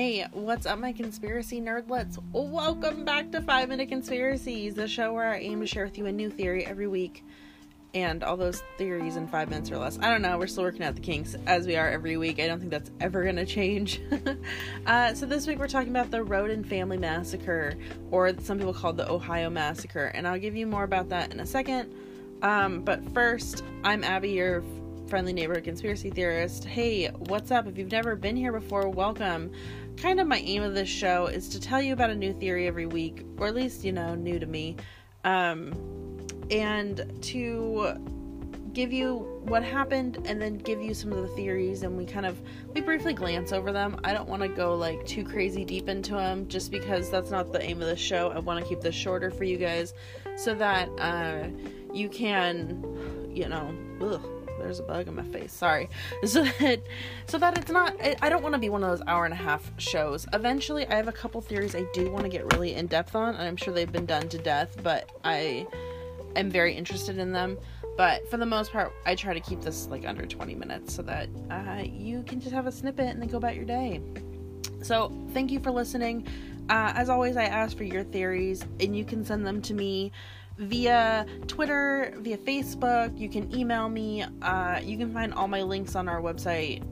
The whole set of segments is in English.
Hey, what's up, my conspiracy nerdlets? Welcome back to Five Minute Conspiracies, the show where I aim to share with you a new theory every week and all those theories in five minutes or less. I don't know, we're still working out the kinks as we are every week. I don't think that's ever gonna change. uh, so, this week we're talking about the Rhoden Family Massacre, or some people call it the Ohio Massacre, and I'll give you more about that in a second. Um, but first, I'm Abby, your friendly neighborhood conspiracy theorist. Hey, what's up? If you've never been here before, welcome. Kind of my aim of this show is to tell you about a new theory every week, or at least, you know, new to me. Um, and to give you what happened and then give you some of the theories and we kind of we briefly glance over them i don't want to go like too crazy deep into them just because that's not the aim of the show i want to keep this shorter for you guys so that uh, you can you know ugh, there's a bug in my face sorry. So that so that it's not i don't want to be one of those hour and a half shows. Eventually i have a couple theories i do want to get really in depth on and i'm sure they've been done to death but i am very interested in them. But for the most part i try to keep this like under 20 minutes so that uh, you can just have a snippet and then go about your day. So thank you for listening. Uh, as always i ask for your theories and you can send them to me via Twitter, via Facebook. You can email me. Uh, you can find all my links on our website,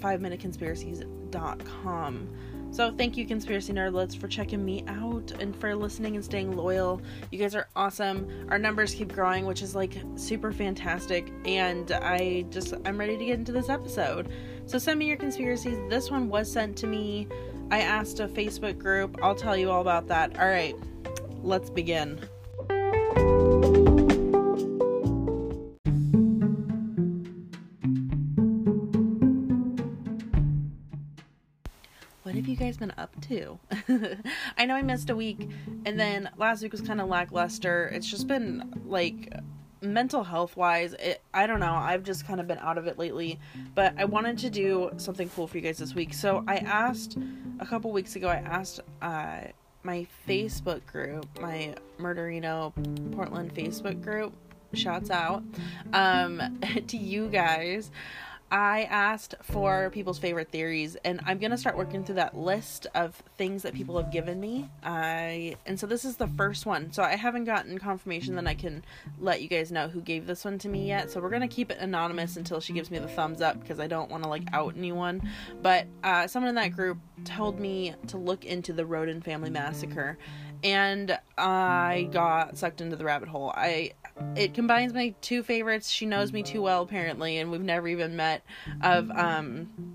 5minuteconspiracies.com. So thank you, conspiracy nerdlets, for checking me out and for listening and staying loyal. You guys are awesome. Our numbers keep growing, which is like super fantastic. And I just I'm ready to get into this episode. So send me your conspiracies. This one was sent to me. I asked a Facebook group. I'll tell you all about that. All right, let's begin. What have you guys been up to? I know I missed a week, and then last week was kind of lackluster. It's just been like mental health wise, it, I don't know. I've just kind of been out of it lately, but I wanted to do something cool for you guys this week. So I asked a couple weeks ago, I asked uh, my Facebook group, my Murderino Portland Facebook group, shouts out um, to you guys. I asked for people's favorite theories, and I'm gonna start working through that list of things that people have given me. I and so this is the first one. So I haven't gotten confirmation that I can let you guys know who gave this one to me yet. So we're gonna keep it anonymous until she gives me the thumbs up because I don't want to like out anyone. But uh, someone in that group told me to look into the Rhoden family massacre, and I got sucked into the rabbit hole. I it combines my two favorites. She knows me too well apparently, and we've never even met. Of um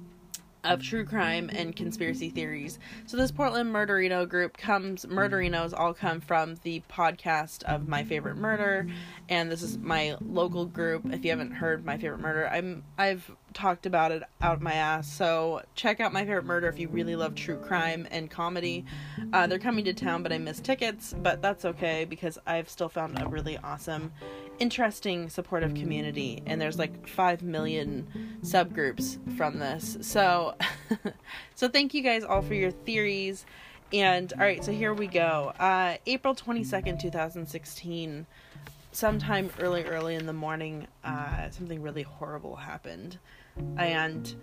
of true crime and conspiracy theories. So this Portland Murderino group comes Murderinos all come from the podcast of My Favorite Murder and this is my local group. If you haven't heard My Favorite Murder, I'm I've talked about it out my ass. So check out My Favorite Murder if you really love true crime and comedy. Uh, they're coming to town, but I missed tickets, but that's okay because I've still found a really awesome interesting supportive community and there's like 5 million subgroups from this. So so thank you guys all for your theories. And all right so here we go. Uh april 22nd 2016 sometime early early in the morning uh something really horrible happened. And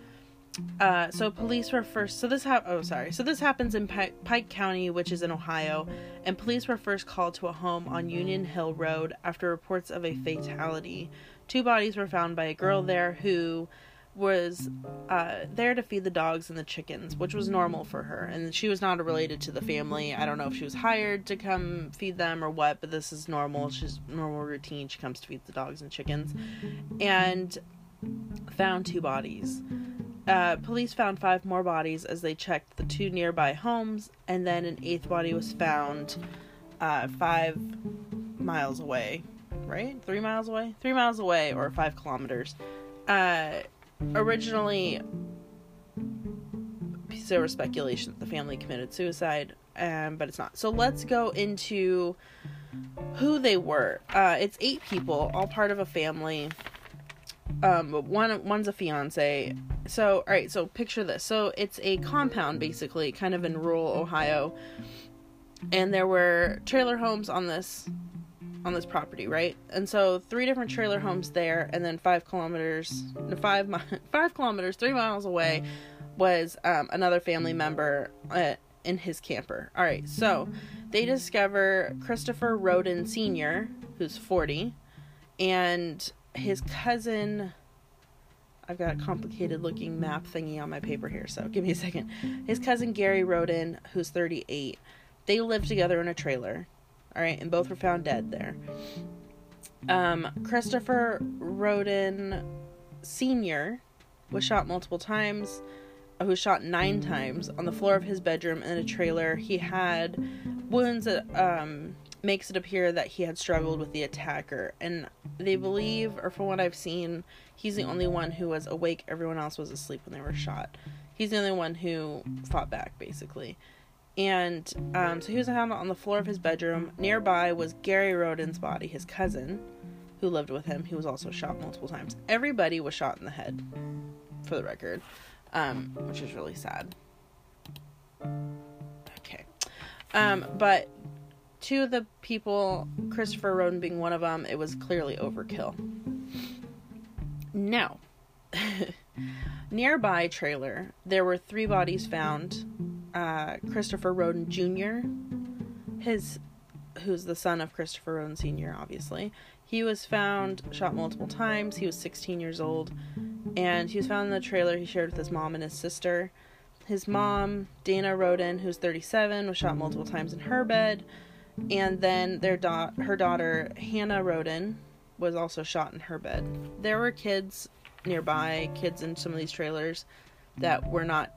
uh, so police were first. So this ha- Oh, sorry. So this happens in Pike, Pike County, which is in Ohio, and police were first called to a home on Union Hill Road after reports of a fatality. Two bodies were found by a girl there who was uh, there to feed the dogs and the chickens, which was normal for her. And she was not related to the family. I don't know if she was hired to come feed them or what, but this is normal. She's normal routine. She comes to feed the dogs and chickens, and found two bodies. Uh, police found five more bodies as they checked the two nearby homes, and then an eighth body was found uh, five miles away. Right? Three miles away? Three miles away, or five kilometers. Uh, originally, there was speculation that the family committed suicide, um, but it's not. So let's go into who they were. Uh, it's eight people, all part of a family um one one's a fiance so all right so picture this so it's a compound basically kind of in rural ohio and there were trailer homes on this on this property right and so three different trailer homes there and then five kilometers five five kilometers three miles away was um, another family member uh, in his camper. All right, so they discover Christopher Rhoden Sr., who's 40, and his cousin. I've got a complicated looking map thingy on my paper here, so give me a second. His cousin Gary Rhoden, who's 38, they lived together in a trailer. All right, and both were found dead there. Um, Christopher Rhoden Sr. was shot multiple times, uh, who was shot nine times on the floor of his bedroom in a trailer. He had wounds that um, makes it appear that he had struggled with the attacker, and they believe, or from what I've seen, he's the only one who was awake. Everyone else was asleep when they were shot. He's the only one who fought back, basically. And um, so he was found on the floor of his bedroom. Nearby was Gary Rhoden's body, his cousin, who lived with him. He was also shot multiple times. Everybody was shot in the head, for the record, um, which is really sad. Okay. Um, but two of the people, Christopher Rhoden being one of them, it was clearly overkill. Now, nearby trailer, there were three bodies found. Uh, Christopher Rhoden Jr., his, who's the son of Christopher Rhoden Sr., obviously. He was found shot multiple times. He was 16 years old, and he was found in the trailer he shared with his mom and his sister. His mom, Dana Rhoden, who's 37, was shot multiple times in her bed, and then their da- her daughter Hannah Rhoden was also shot in her bed. There were kids nearby, kids in some of these trailers that were not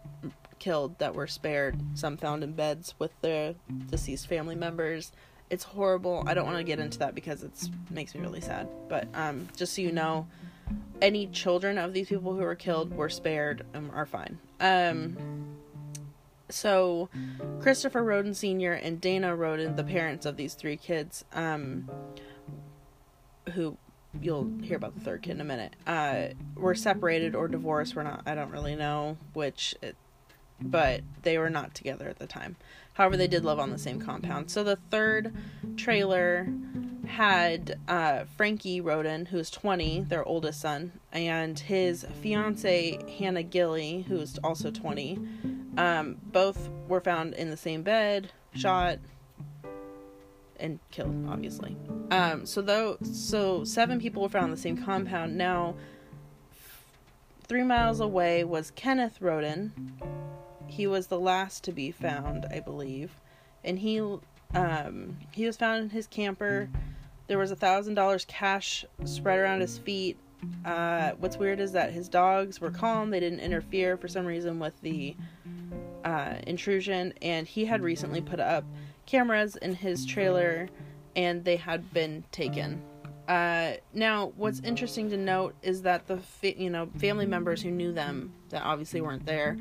killed, that were spared. Some found in beds with their deceased family members. It's horrible. I don't want to get into that because it makes me really sad. But um, just so you know, any children of these people who were killed were spared and are fine. Um, so Christopher Rhoden Sr. and Dana Rhoden, the parents of these three kids, um, who you'll hear about the third kid in a minute, uh, were separated or divorced. We're not. I don't really know which, it, but they were not together at the time. However, they did live on the same compound. So the third trailer had uh, Frankie Rhoden, who's 20, their oldest son, and his fiance Hannah Gilley, who's also 20. Um, both were found in the same bed, shot and killed, obviously. Um, so though, so seven people were found in the same compound. Now, three miles away was Kenneth Rhoden. He was the last to be found, I believe, and he um, he was found in his camper. There was a thousand dollars cash spread around his feet. Uh, what's weird is that his dogs were calm; they didn't interfere for some reason with the uh, intrusion, and he had recently put up cameras in his trailer, and they had been taken. Uh, now, what's interesting to note is that the fa- you know family members who knew them that obviously weren't there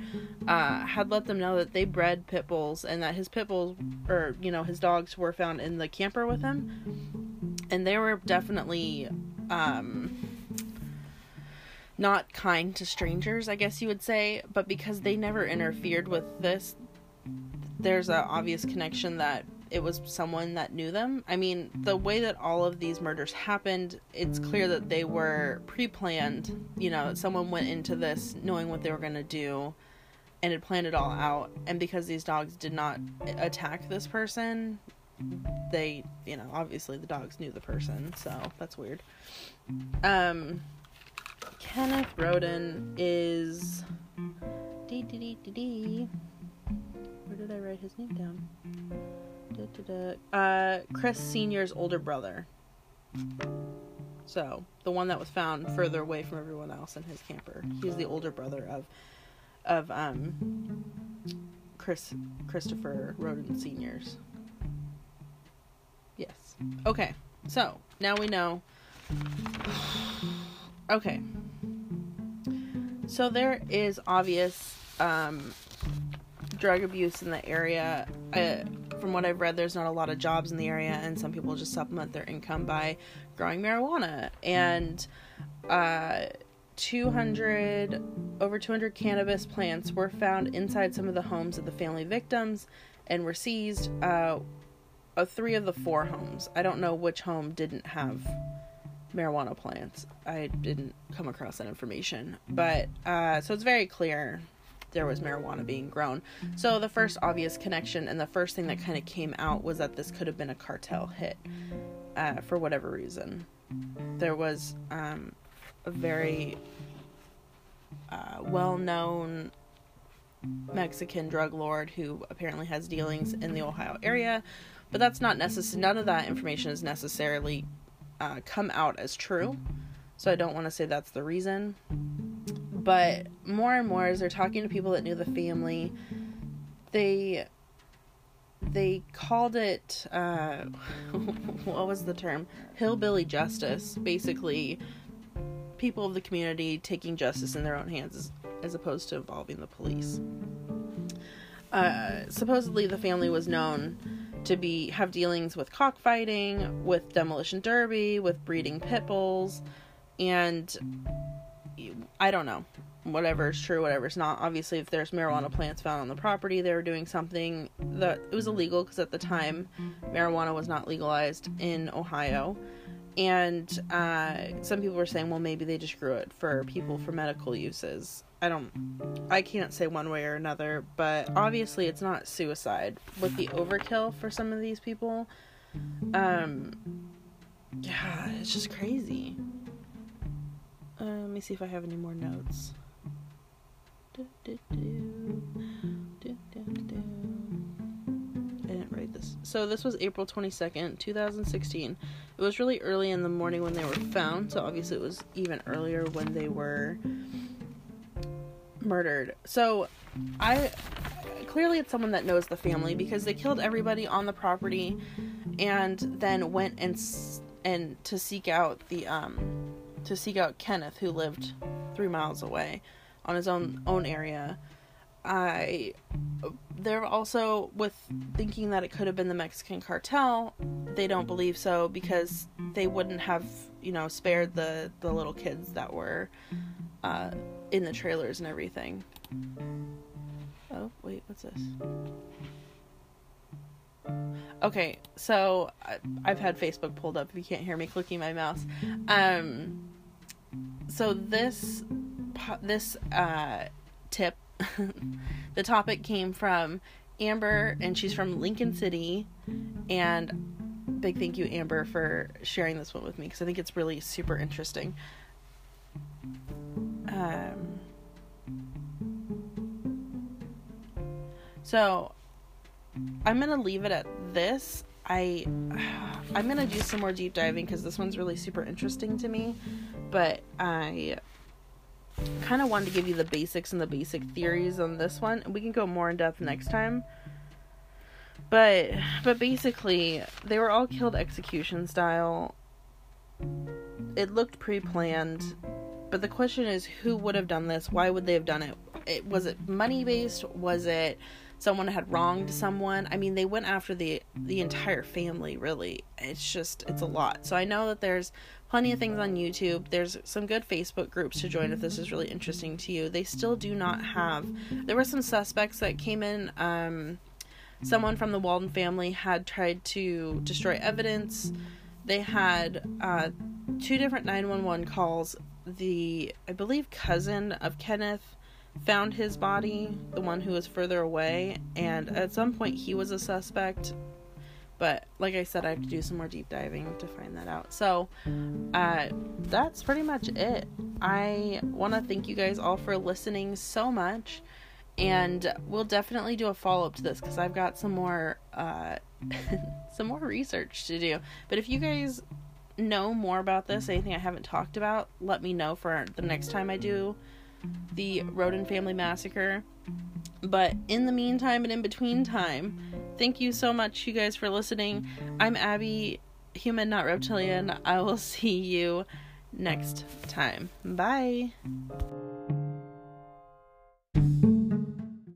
uh, had let them know that they bred pit bulls and that his pit bulls or you know his dogs were found in the camper with him, and they were definitely um, not kind to strangers, I guess you would say. But because they never interfered with this, there's an obvious connection that it was someone that knew them. I mean, the way that all of these murders happened, it's clear that they were pre planned. You know, someone went into this knowing what they were going to do and had planned it all out. And because these dogs did not attack this person, they, you know, obviously the dogs knew the person. So that's weird. Um, Kenneth Rhoden is. Dee, dee, dee, dee, dee. Where did I write his name down? Da, da, da. Uh, Chris Senior's older brother. So the one that was found further away from everyone else in his camper. He's the older brother of of um Chris Christopher Rhoden Senior's. Yes. Okay. So now we know. Okay. So there is obvious um, drug abuse in the area. From what I've read, there's not a lot of jobs in the area, and some people just supplement their income by growing marijuana. And uh, 200, over 200 cannabis plants were found inside some of the homes of the family victims and were seized. Uh, of three of the four homes. I don't know which home didn't have marijuana plants. I didn't come across that information, but uh, so it's very clear there was marijuana being grown. So the first obvious connection and the first thing that kind of came out was that this could have been a cartel hit uh, for whatever reason. There was um, a very uh, well known Mexican drug lord who apparently has dealings in the Ohio area, but that's not necessary. None of that information is necessarily uh, come out as true, so I don't want to say that's the reason. But more and more, as they're talking to people that knew the family, they they called it uh, what was the term? Hillbilly justice. Basically people of the community taking justice in their own hands as, as opposed to involving the police. Uh, supposedly the family was known to be have dealings with cockfighting with demolition derby with breeding pit bulls and i don't know whatever is true, whatever's not. Obviously, if there's marijuana plants found on the property, they were doing something that it was illegal because at the time, marijuana was not legalized in Ohio. And uh, some people were saying, well, maybe they just grew it for people for medical uses. I don't, I can't say one way or another, but obviously it's not suicide with the overkill for some of these people. Um, yeah, it's just crazy. Uh, let me see if I have any more notes. Didn't write this. So this was April 22nd, 2016. It was really early in the morning when they were found, so obviously it was even earlier when they were murdered. So I clearly it's someone that knows the family because they killed everybody on the property and then went and and to seek out the um to seek out Kenneth who lived 3 miles away on his own own area. I they're also with thinking that it could have been the Mexican cartel. They don't believe so because they wouldn't have, you know, spared the the little kids that were uh, in the trailers and everything. Oh wait, what's this? Okay, so I've had Facebook pulled up. If you can't hear me clicking my mouse, um, so this this uh, tip, the topic came from Amber, and she's from Lincoln City. And big thank you, Amber, for sharing this one with me because I think it's really super interesting. Um, so I'm gonna leave it at this. I I'm gonna do some more deep diving because this one's really super interesting to me. But I kind of wanted to give you the basics and the basic theories on this one. We can go more in depth next time. But but basically, they were all killed execution style. It looked pre-planned, but the question is who would have done this? Why would they have done it? it was it money based? Was it someone had wronged someone? I mean, they went after the the entire family, really. It's just it's a lot. So I know that there's plenty of things on YouTube. There's some good Facebook groups to join if this is really interesting to you. They still do not have. There were some suspects that came in. Um, someone from the Walden family had tried to destroy evidence. They had uh, two different 911 calls. The, I believe, cousin of Kenneth found his body, the one who was further away, and at some point he was a suspect. But like I said, I have to do some more deep diving to find that out. So uh, that's pretty much it. I want to thank you guys all for listening so much. And we'll definitely do a follow up to this because I've got some more uh, some more research to do. But if you guys know more about this, anything I haven't talked about, let me know for the next time I do the Rhoden family massacre. But in the meantime and in between time, thank you so much, you guys, for listening. I'm Abby, human, not reptilian. I will see you next time. Bye.